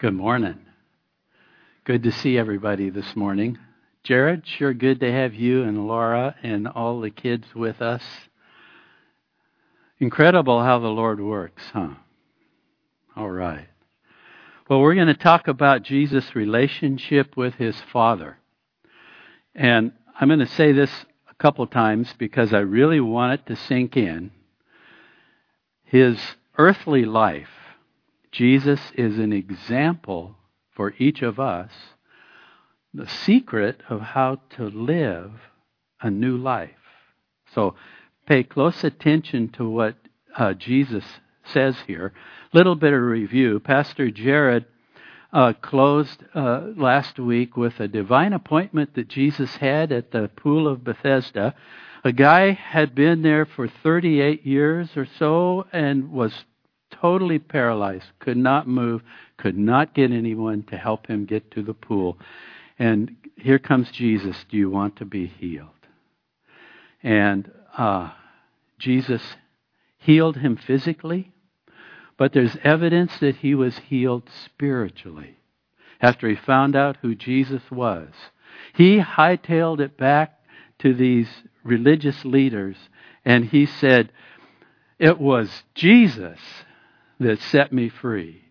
Good morning. Good to see everybody this morning. Jared, sure good to have you and Laura and all the kids with us. Incredible how the Lord works, huh? All right. Well, we're going to talk about Jesus' relationship with his Father. And I'm going to say this a couple times because I really want it to sink in. His earthly life Jesus is an example for each of us, the secret of how to live a new life. So pay close attention to what uh, Jesus says here. Little bit of review. Pastor Jared uh, closed uh, last week with a divine appointment that Jesus had at the pool of Bethesda. A guy had been there for 38 years or so and was totally paralyzed, could not move, could not get anyone to help him get to the pool. And here comes Jesus. Do you want to be healed? And uh, Jesus healed him physically, but there's evidence that he was healed spiritually after he found out who Jesus was. He hightailed it back to these religious leaders and he said, It was Jesus that set me free.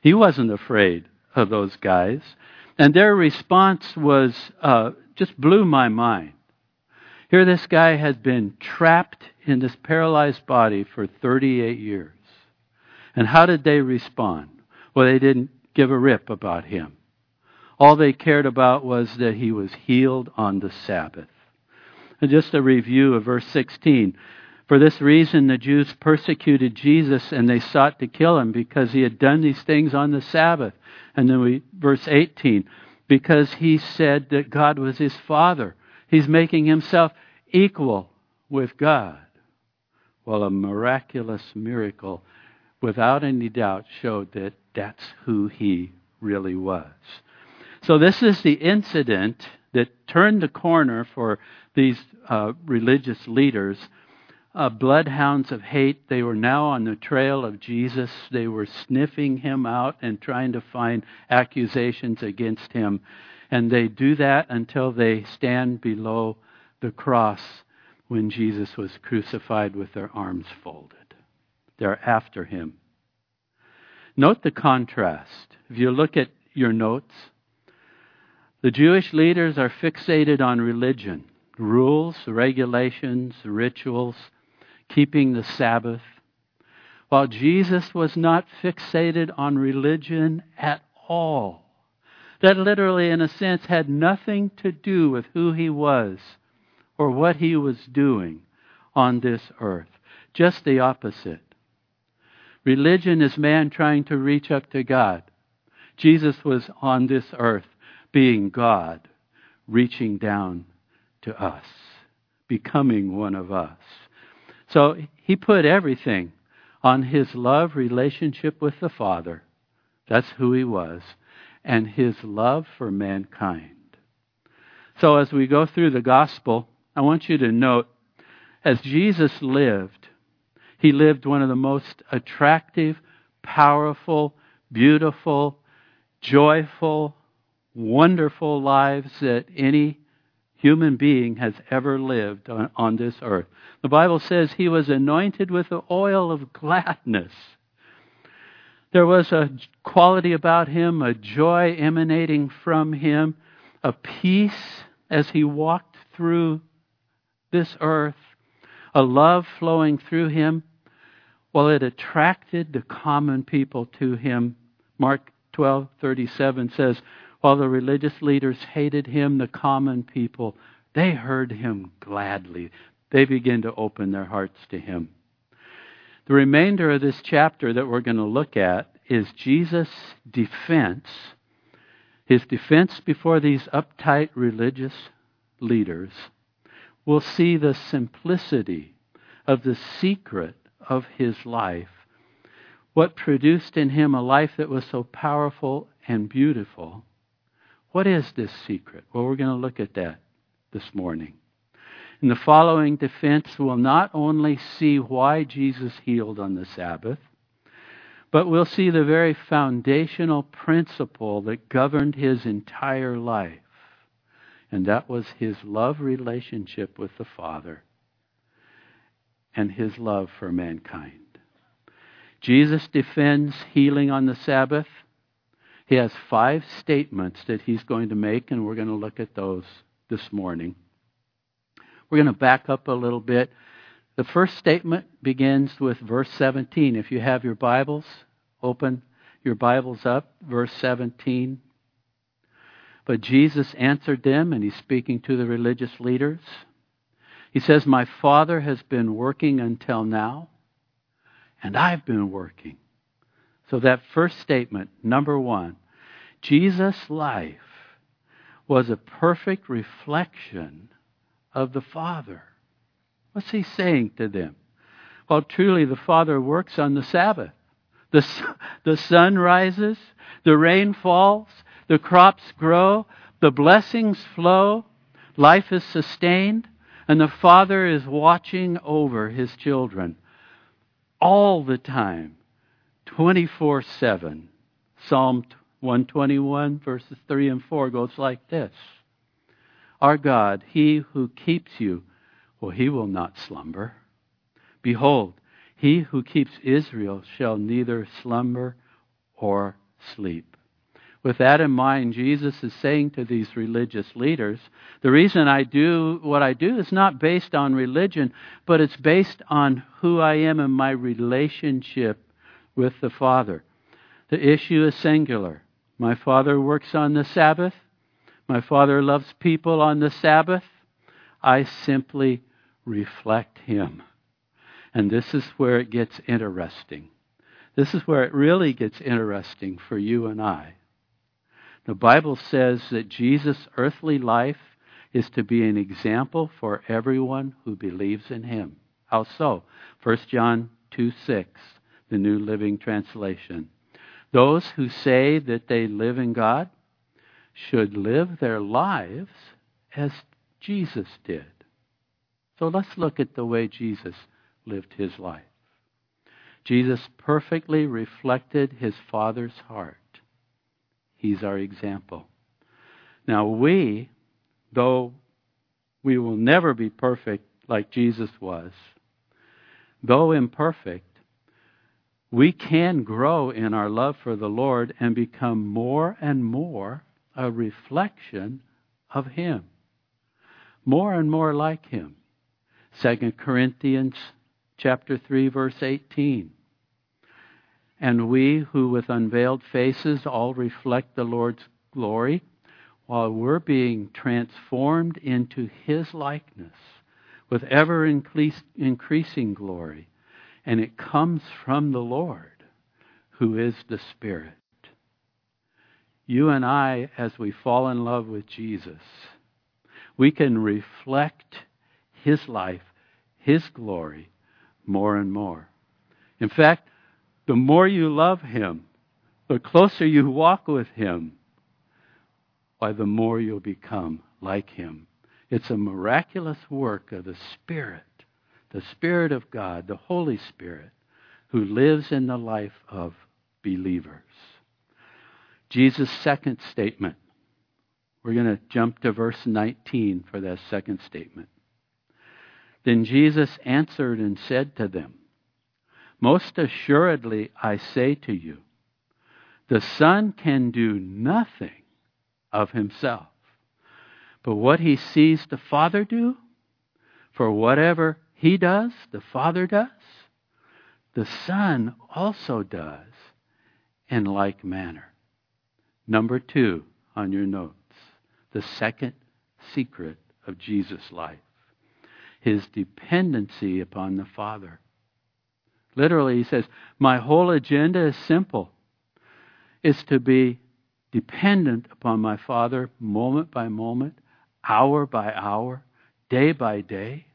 He wasn't afraid of those guys. And their response was uh, just blew my mind. Here, this guy had been trapped in this paralyzed body for 38 years. And how did they respond? Well, they didn't give a rip about him. All they cared about was that he was healed on the Sabbath. And just a review of verse 16. For this reason, the Jews persecuted Jesus and they sought to kill him because he had done these things on the Sabbath. And then we, verse 18, because he said that God was his Father. He's making himself equal with God. Well, a miraculous miracle, without any doubt, showed that that's who he really was. So, this is the incident that turned the corner for these uh, religious leaders uh, bloodhounds of hate. They were now on the trail of Jesus. They were sniffing him out and trying to find accusations against him. And they do that until they stand below the cross when Jesus was crucified with their arms folded. They're after him. Note the contrast. If you look at your notes, the Jewish leaders are fixated on religion rules, regulations, rituals, keeping the Sabbath, while Jesus was not fixated on religion at all. That literally, in a sense, had nothing to do with who he was or what he was doing on this earth. Just the opposite. Religion is man trying to reach up to God. Jesus was on this earth being God, reaching down to us, becoming one of us. So he put everything on his love relationship with the Father. That's who he was. And his love for mankind. So as we go through the gospel, I want you to note as Jesus lived, he lived one of the most attractive, powerful, beautiful, joyful, wonderful lives that any human being has ever lived on, on this earth. The Bible says he was anointed with the oil of gladness. There was a quality about him, a joy emanating from him, a peace as he walked through this earth, a love flowing through him. Well, it attracted the common people to him. Mark 12:37 says, while the religious leaders hated him, the common people, they heard him gladly. They began to open their hearts to him. The remainder of this chapter that we're going to look at is Jesus' defense, his defense before these uptight religious leaders. We'll see the simplicity of the secret of his life, what produced in him a life that was so powerful and beautiful what is this secret? Well, we're going to look at that this morning. In the following defense, we'll not only see why Jesus healed on the Sabbath, But we'll see the very foundational principle that governed his entire life, and that was his love relationship with the Father and his love for mankind. Jesus defends healing on the Sabbath. He has five statements that he's going to make, and we're going to look at those this morning. We're going to back up a little bit. The first statement begins with verse 17. If you have your Bibles, open your Bibles up, verse 17. But Jesus answered them, and he's speaking to the religious leaders. He says, My Father has been working until now, and I've been working. So, that first statement, number one, Jesus' life was a perfect reflection of the Father. What's he saying to them? Well, truly, the Father works on the Sabbath. The, the sun rises, the rain falls, the crops grow, the blessings flow, life is sustained, and the Father is watching over his children all the time, 24 7. Psalm 121, verses 3 and 4 goes like this Our God, he who keeps you, well, he will not slumber. Behold, he who keeps Israel shall neither slumber or sleep. With that in mind, Jesus is saying to these religious leaders, the reason I do what I do is not based on religion, but it's based on who I am and my relationship with the Father. The issue is singular. My Father works on the Sabbath. My Father loves people on the Sabbath. I simply reflect Him. And this is where it gets interesting. This is where it really gets interesting for you and I. The Bible says that Jesus' earthly life is to be an example for everyone who believes in him. How so? 1 John 2 6, the New Living Translation. Those who say that they live in God should live their lives as Jesus did. So let's look at the way Jesus lived his life. Jesus perfectly reflected his Father's heart. He's our example. Now, we, though we will never be perfect like Jesus was, though imperfect, we can grow in our love for the Lord and become more and more a reflection of Him. More and more like Him. 2 Corinthians chapter 3 verse 18 and we who with unveiled faces all reflect the Lord's glory, while we're being transformed into His likeness with ever increasing glory. And it comes from the Lord, who is the Spirit. You and I, as we fall in love with Jesus, we can reflect His life, His glory, more and more. In fact, the more you love Him, the closer you walk with Him, why, the more you'll become like Him. It's a miraculous work of the Spirit, the Spirit of God, the Holy Spirit, who lives in the life of believers. Jesus' second statement. We're going to jump to verse 19 for that second statement. Then Jesus answered and said to them, most assuredly, I say to you, the Son can do nothing of himself. But what he sees the Father do, for whatever he does, the Father does, the Son also does in like manner. Number two on your notes, the second secret of Jesus' life his dependency upon the Father. Literally, he says, My whole agenda is simple. It's to be dependent upon my Father moment by moment, hour by hour, day by day.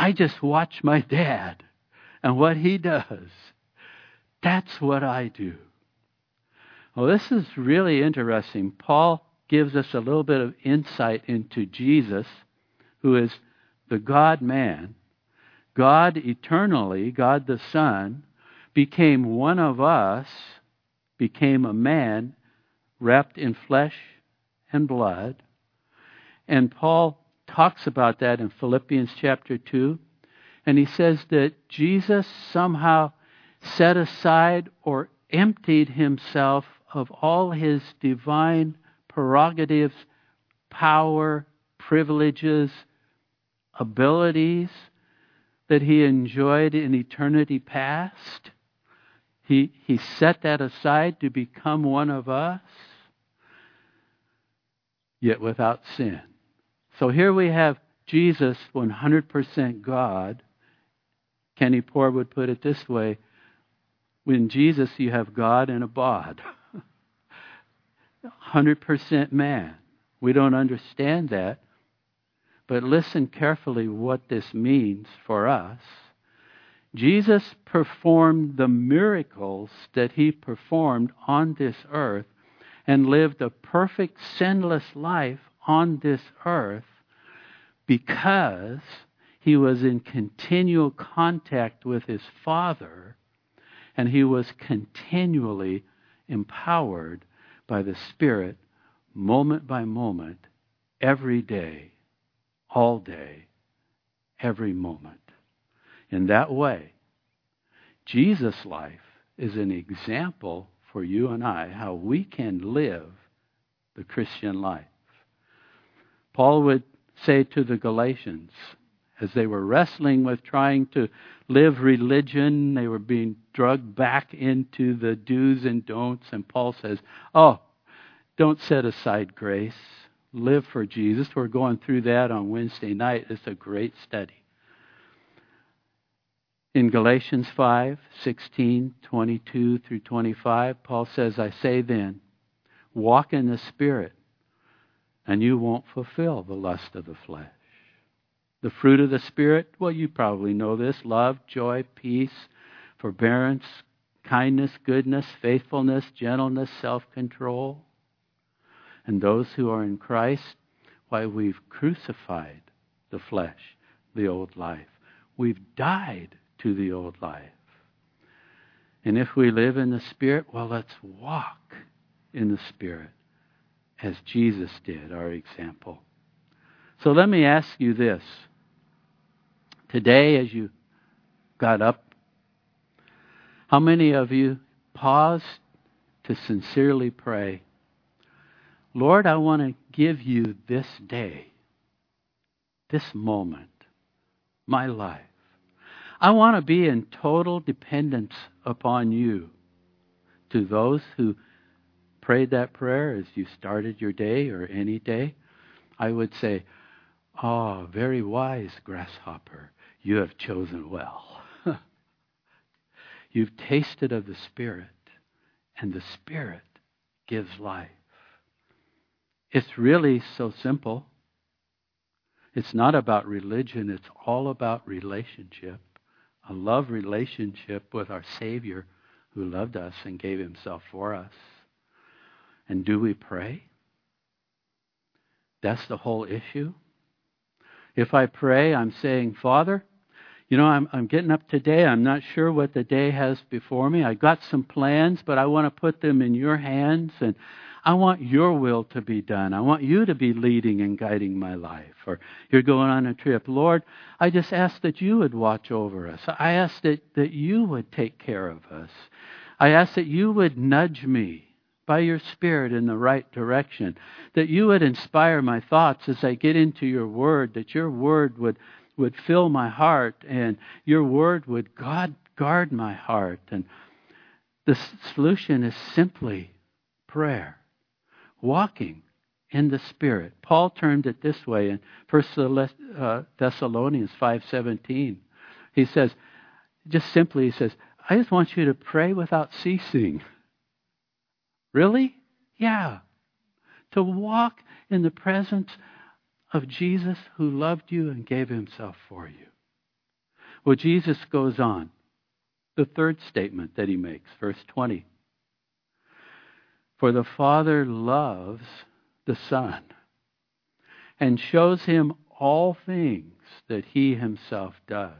I just watch my dad and what he does. That's what I do. Well, this is really interesting. Paul gives us a little bit of insight into Jesus, who is the God man, God eternally, God the Son, became one of us, became a man wrapped in flesh and blood. And Paul talks about that in Philippians chapter 2. And he says that Jesus somehow set aside or emptied himself of all his divine prerogatives, power, privileges, abilities that he enjoyed in eternity past. He, he set that aside to become one of us, yet without sin. So here we have Jesus, 100% God. Kenny Poor would put it this way in Jesus, you have God and a bod. 100% man. We don't understand that. But listen carefully what this means for us. Jesus performed the miracles that he performed on this earth and lived a perfect, sinless life on this earth because he was in continual contact with his Father and he was continually empowered by the Spirit moment by moment, every day, all day, every moment. In that way, Jesus' life is an example for you and I how we can live the Christian life. Paul would say to the Galatians, as they were wrestling with trying to live religion. They were being drugged back into the do's and don'ts. And Paul says, Oh, don't set aside grace. Live for Jesus. We're going through that on Wednesday night. It's a great study. In Galatians 5 16, 22 through 25, Paul says, I say then, walk in the Spirit, and you won't fulfill the lust of the flesh. The fruit of the Spirit, well, you probably know this love, joy, peace, forbearance, kindness, goodness, faithfulness, gentleness, self control. And those who are in Christ, why, we've crucified the flesh, the old life. We've died to the old life. And if we live in the Spirit, well, let's walk in the Spirit as Jesus did, our example. So let me ask you this Today, as you got up, how many of you paused to sincerely pray, Lord, I want to give you this day, this moment, my life. I want to be in total dependence upon you. To those who prayed that prayer as you started your day or any day, I would say, Oh, very wise, grasshopper. You have chosen well. You've tasted of the Spirit, and the Spirit gives life. It's really so simple. It's not about religion, it's all about relationship. A love relationship with our Savior who loved us and gave Himself for us. And do we pray? That's the whole issue. If I pray, I'm saying, Father, you know, I'm, I'm getting up today. I'm not sure what the day has before me. I got some plans, but I want to put them in your hands and I want your will to be done. I want you to be leading and guiding my life. Or you're going on a trip. Lord, I just ask that you would watch over us. I ask that, that you would take care of us. I ask that you would nudge me by your Spirit in the right direction. That you would inspire my thoughts as I get into your word. That your word would would fill my heart and your word would God guard my heart. And the solution is simply prayer, walking in the Spirit. Paul termed it this way in 1 uh, Thessalonians 5.17. He says, just simply, he says, I just want you to pray without ceasing. Really? Yeah. To walk in the presence of Jesus who loved you and gave himself for you. Well, Jesus goes on. The third statement that he makes, verse 20. For the Father loves the Son and shows him all things that he himself does.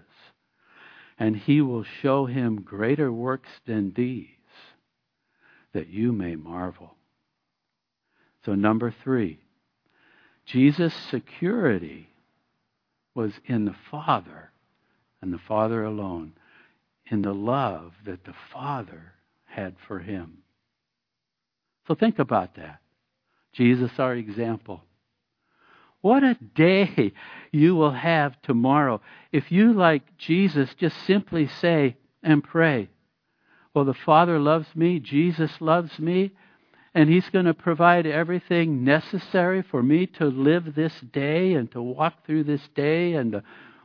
and he will show him greater works than these, that you may marvel. So, number three, Jesus' security was in the Father and the Father alone, in the love that the Father had for him. So, think about that. Jesus, our example. What a day you will have tomorrow if you, like Jesus, just simply say and pray, Well, the Father loves me, Jesus loves me, and He's going to provide everything necessary for me to live this day and to walk through this day and the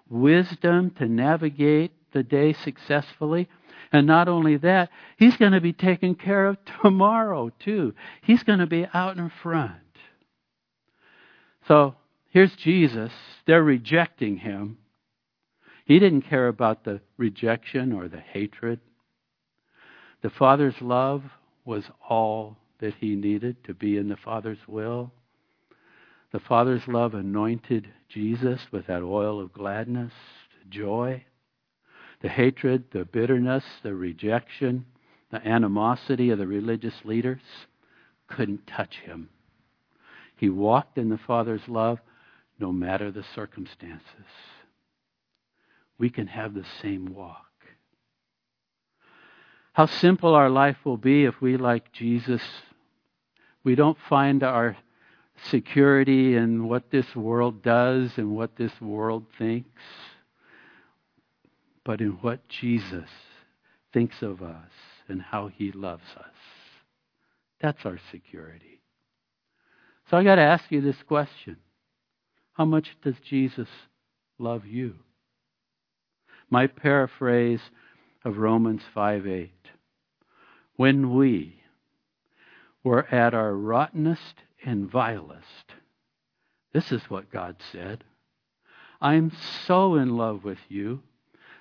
wisdom to navigate the day successfully. And not only that, He's going to be taken care of tomorrow, too. He's going to be out in front. So, Here's Jesus. They're rejecting him. He didn't care about the rejection or the hatred. The Father's love was all that he needed to be in the Father's will. The Father's love anointed Jesus with that oil of gladness, joy. The hatred, the bitterness, the rejection, the animosity of the religious leaders couldn't touch him. He walked in the Father's love no matter the circumstances. We can have the same walk. How simple our life will be if we, like Jesus, we don't find our security in what this world does and what this world thinks, but in what Jesus thinks of us and how he loves us. That's our security. So I got to ask you this question how much does Jesus love you? My paraphrase of Romans 5 8. When we were at our rottenest and vilest, this is what God said I'm so in love with you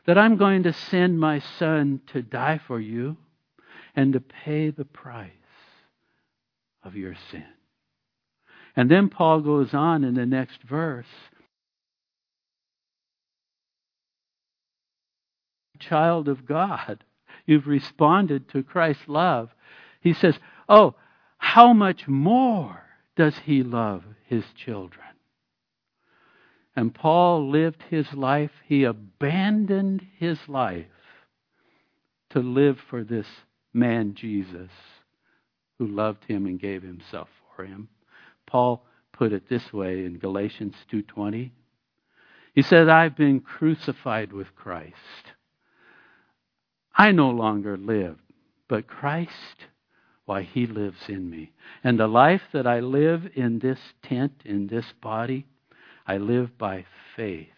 that I'm going to send my son to die for you and to pay the price of your sin. And then Paul goes on in the next verse. Child of God, you've responded to Christ's love. He says, Oh, how much more does he love his children? And Paul lived his life, he abandoned his life to live for this man Jesus who loved him and gave himself for him. Paul put it this way in Galatians 2:20. He said, "I've been crucified with Christ. I no longer live, but Christ, why he lives in me. And the life that I live in this tent, in this body, I live by faith.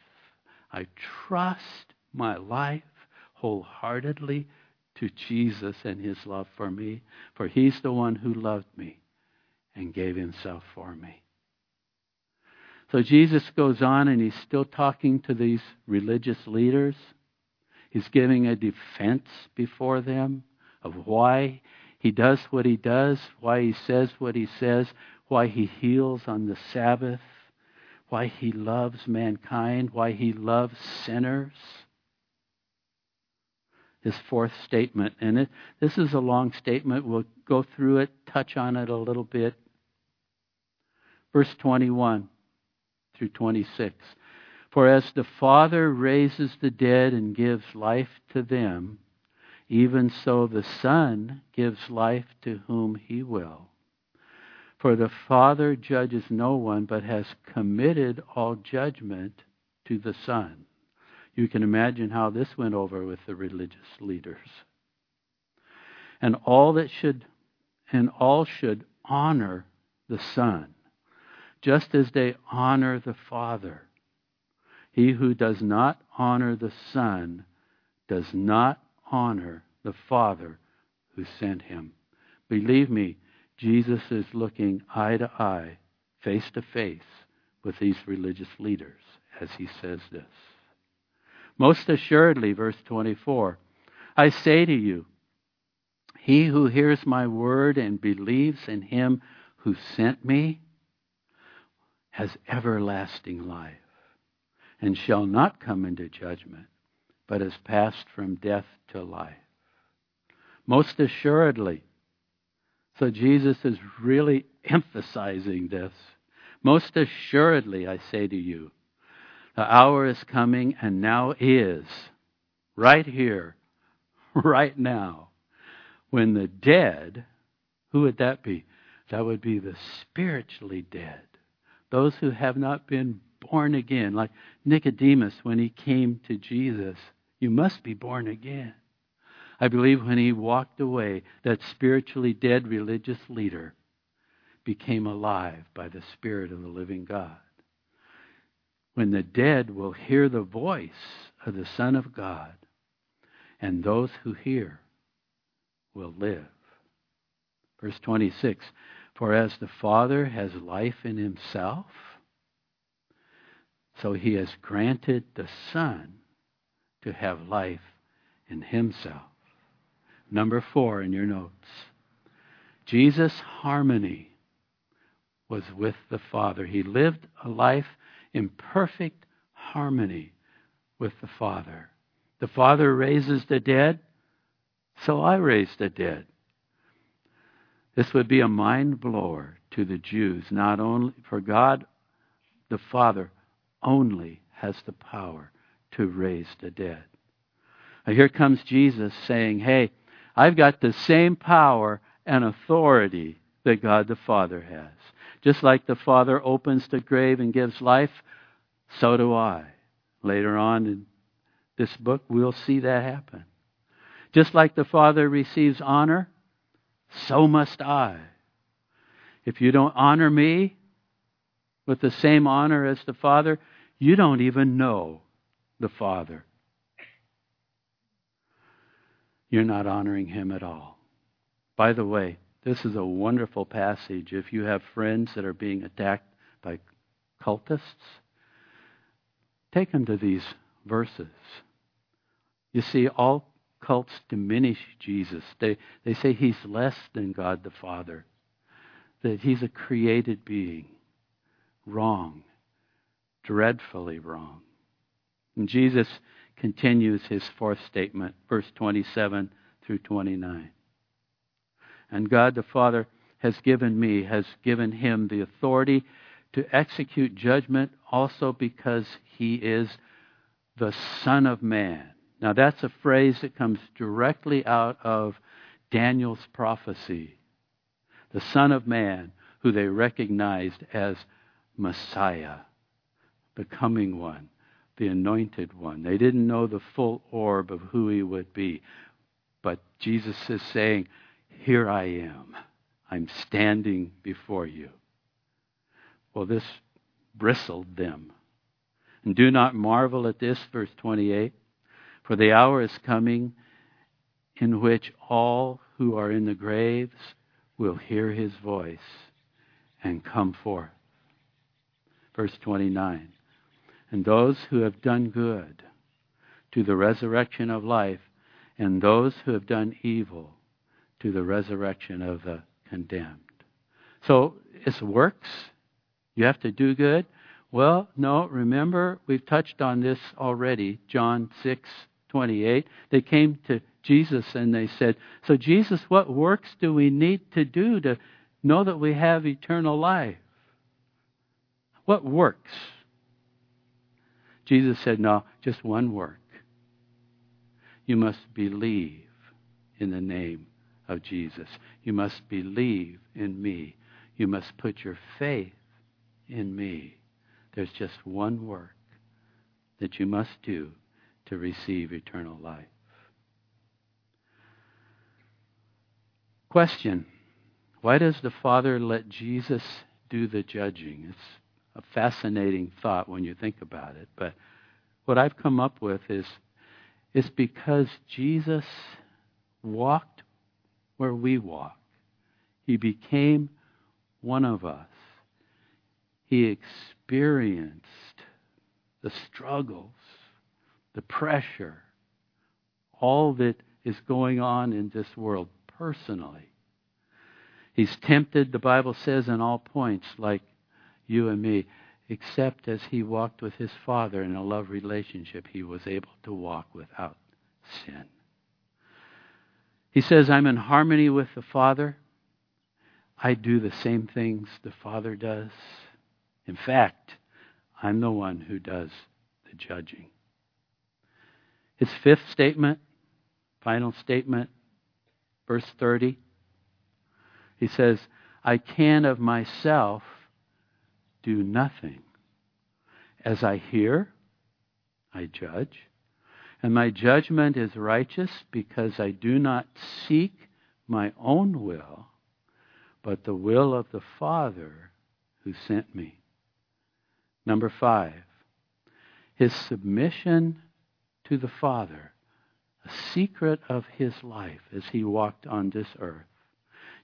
I trust my life wholeheartedly to Jesus and his love for me, for he's the one who loved me and gave himself for me. So Jesus goes on and he's still talking to these religious leaders. He's giving a defense before them of why he does what he does, why he says what he says, why he heals on the Sabbath, why he loves mankind, why he loves sinners. His fourth statement, and it, this is a long statement. We'll go through it, touch on it a little bit. Verse 21 through 26. For as the Father raises the dead and gives life to them, even so the Son gives life to whom he will. For the Father judges no one, but has committed all judgment to the Son. You can imagine how this went over with the religious leaders. And all that should and all should honor the Son just as they honor the Father. He who does not honor the Son does not honor the Father who sent him. Believe me, Jesus is looking eye to eye, face to face with these religious leaders as he says this. Most assuredly, verse 24, I say to you, he who hears my word and believes in him who sent me has everlasting life and shall not come into judgment, but has passed from death to life. Most assuredly. So Jesus is really emphasizing this. Most assuredly, I say to you, the hour is coming and now is, right here, right now, when the dead, who would that be? That would be the spiritually dead. Those who have not been born again, like Nicodemus when he came to Jesus. You must be born again. I believe when he walked away, that spiritually dead religious leader became alive by the Spirit of the living God. When the dead will hear the voice of the Son of God, and those who hear will live. Verse 26 For as the Father has life in himself, so he has granted the Son to have life in himself. Number four in your notes Jesus' harmony was with the Father. He lived a life in perfect harmony with the Father. The Father raises the dead, so I raise the dead. This would be a mind blower to the Jews, not only for God the Father only has the power to raise the dead. Now here comes Jesus saying, Hey, I've got the same power and authority that God the Father has. Just like the Father opens the grave and gives life, so do I. Later on in this book, we'll see that happen. Just like the Father receives honor, so must I. If you don't honor me with the same honor as the Father, you don't even know the Father. You're not honoring Him at all. By the way, this is a wonderful passage. If you have friends that are being attacked by cultists, take them to these verses. You see, all cults diminish Jesus. They, they say he's less than God the Father, that he's a created being. Wrong dreadfully wrong. And Jesus continues his fourth statement, verse 27 through 29. And God the Father has given me, has given him the authority to execute judgment also because he is the Son of Man. Now, that's a phrase that comes directly out of Daniel's prophecy. The Son of Man, who they recognized as Messiah the coming one, the anointed one. They didn't know the full orb of who he would be. But Jesus is saying, Here I am. I'm standing before you. Well, this bristled them. And do not marvel at this, verse 28, for the hour is coming in which all who are in the graves will hear his voice and come forth. Verse 29 and those who have done good to the resurrection of life, and those who have done evil to the resurrection of the condemned. So it's works. You have to do good. Well, no, remember, we've touched on this already. John 6 28. They came to Jesus and they said, So, Jesus, what works do we need to do to know that we have eternal life? What works? Jesus said, No, just one work. You must believe in the name of Jesus. You must believe in me. You must put your faith in me. There's just one work that you must do to receive eternal life. Question Why does the Father let Jesus do the judging? It's a fascinating thought when you think about it. But what I've come up with is is because Jesus walked where we walk. He became one of us. He experienced the struggles, the pressure, all that is going on in this world personally. He's tempted, the Bible says, in all points, like you and me. except as he walked with his Father in a love relationship, he was able to walk without sin. He says, I'm in harmony with the Father. I do the same things the Father does. In fact, I'm the one who does the judging. His fifth statement, final statement, verse 30, he says, I can of myself do nothing. As I hear, I judge, and my judgment is righteous because I do not seek my own will, but the will of the Father who sent me. Number five, his submission to the Father, a secret of his life as he walked on this earth.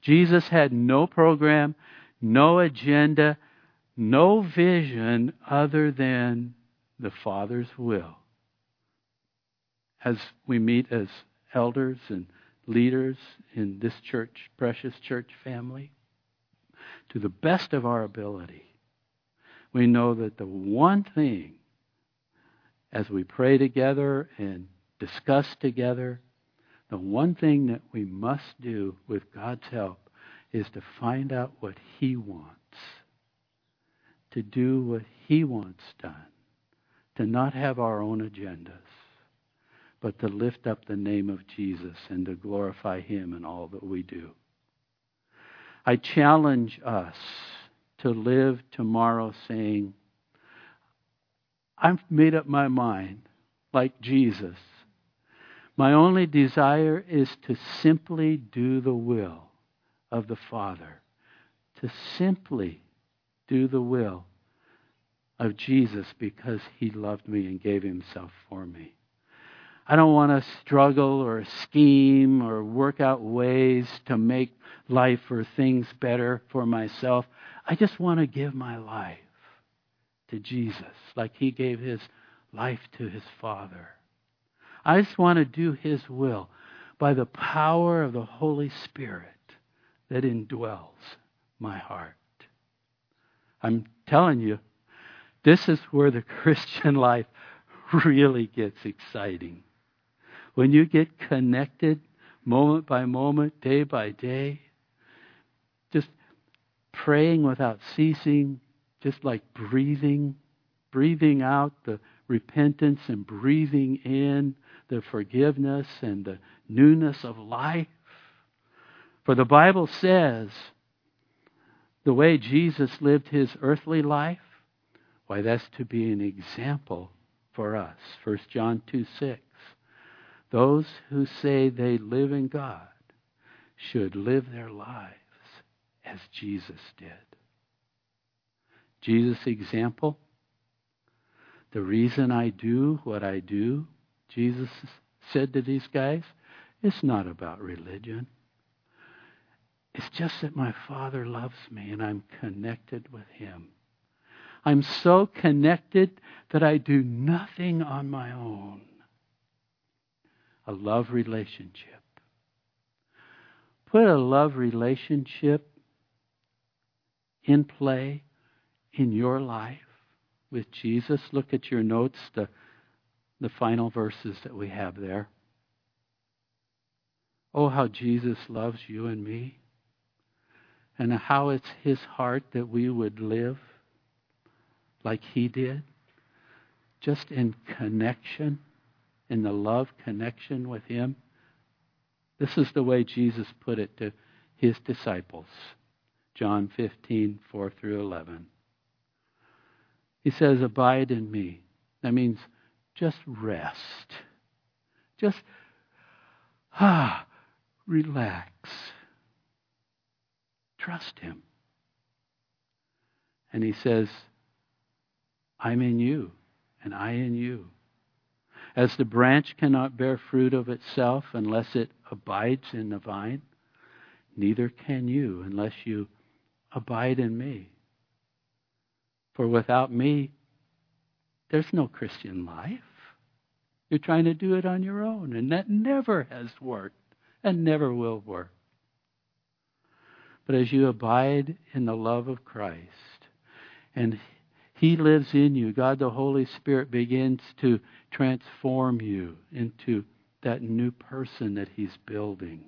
Jesus had no program, no agenda, no vision other than the Father's will. As we meet as elders and leaders in this church, precious church family, to the best of our ability, we know that the one thing as we pray together and discuss together, the one thing that we must do with God's help is to find out what He wants, to do what He wants done, to not have our own agendas, but to lift up the name of Jesus and to glorify Him in all that we do. I challenge us to live tomorrow saying, I've made up my mind, like Jesus. My only desire is to simply do the will of the Father, to simply do the will of Jesus because he loved me and gave himself for me. I don't want to struggle or scheme or work out ways to make life or things better for myself. I just want to give my life to Jesus like he gave his life to his Father. I just want to do his will by the power of the Holy Spirit that indwells my heart. I'm telling you, this is where the Christian life really gets exciting. When you get connected moment by moment, day by day, just praying without ceasing, just like breathing, breathing out the repentance and breathing in the forgiveness and the newness of life. For the Bible says the way Jesus lived his earthly life, why, that's to be an example for us. 1 John 2 6. Those who say they live in God should live their lives as Jesus did. Jesus' example. The reason I do what I do, Jesus said to these guys, it's not about religion. It's just that my Father loves me and I'm connected with Him. I'm so connected that I do nothing on my own. A love relationship. Put a love relationship in play in your life with Jesus? Look at your notes, the, the final verses that we have there. Oh, how Jesus loves you and me, and how it's his heart that we would live like he did, just in connection, in the love connection with him. This is the way Jesus put it to his disciples. John 15, 4 through 11. He says, Abide in me. That means just rest. Just, ah, relax. Trust Him. And He says, I'm in you, and I in you. As the branch cannot bear fruit of itself unless it abides in the vine, neither can you unless you abide in me. For without me, there's no Christian life. You're trying to do it on your own, and that never has worked and never will work. But as you abide in the love of Christ, and He lives in you. God the Holy Spirit begins to transform you into that new person that He's building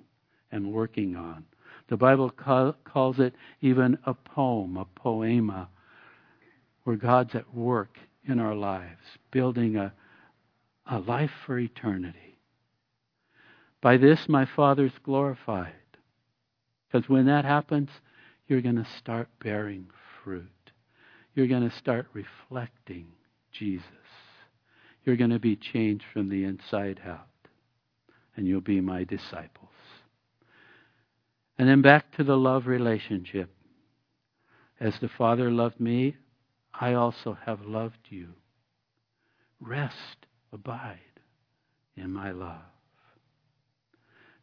and working on. The Bible calls it even a poem, a poema, where God's at work in our lives, building a, a life for eternity. By this, my Father's glorified. Because when that happens, you're going to start bearing fruit. You're going to start reflecting Jesus. You're going to be changed from the inside out. And you'll be my disciples. And then back to the love relationship. As the Father loved me, I also have loved you. Rest, abide in my love.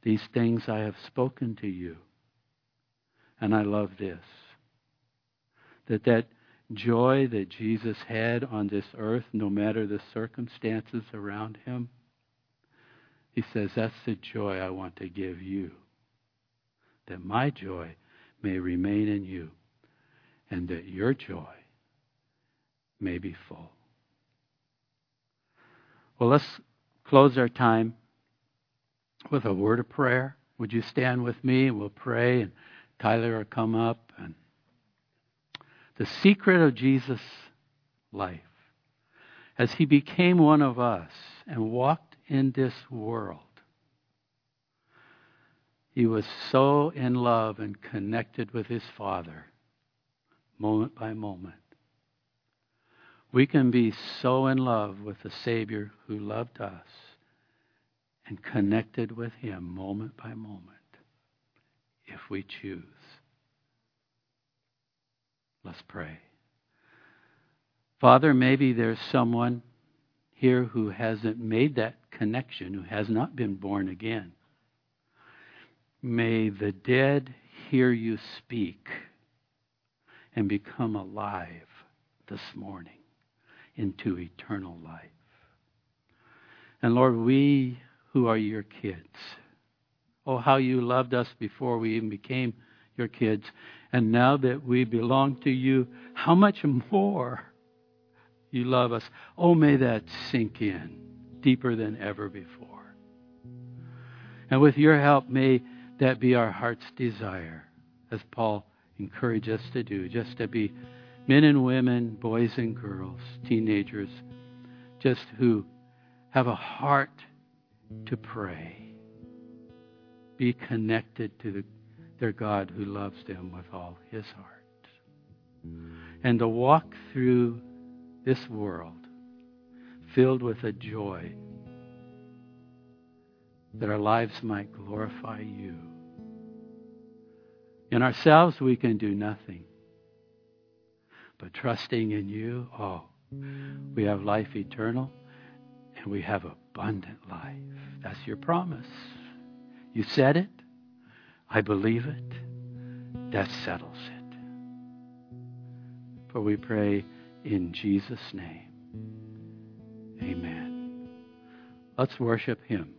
These things I have spoken to you. And I love this. That that joy that Jesus had on this earth, no matter the circumstances around him, he says, that's the joy I want to give you. That my joy may remain in you, and that your joy may be full. Well, let's close our time with a word of prayer. Would you stand with me? And we'll pray, and Tyler will come up. And the secret of Jesus' life, as he became one of us and walked in this world, he was so in love and connected with his Father, moment by moment. We can be so in love with the Savior who loved us and connected with Him moment by moment if we choose. Let's pray. Father, maybe there's someone here who hasn't made that connection, who has not been born again. May the dead hear you speak and become alive this morning into eternal life. And Lord, we who are your kids, oh, how you loved us before we even became your kids. And now that we belong to you, how much more you love us. Oh, may that sink in deeper than ever before. And with your help, may that be our heart's desire, as Paul encouraged us to do, just to be men and women, boys and girls, teenagers, just who have a heart to pray, be connected to the, their God who loves them with all his heart, and to walk through this world filled with a joy that our lives might glorify you. In ourselves, we can do nothing. But trusting in you, oh, we have life eternal and we have abundant life. That's your promise. You said it. I believe it. That settles it. For we pray in Jesus' name. Amen. Let's worship Him.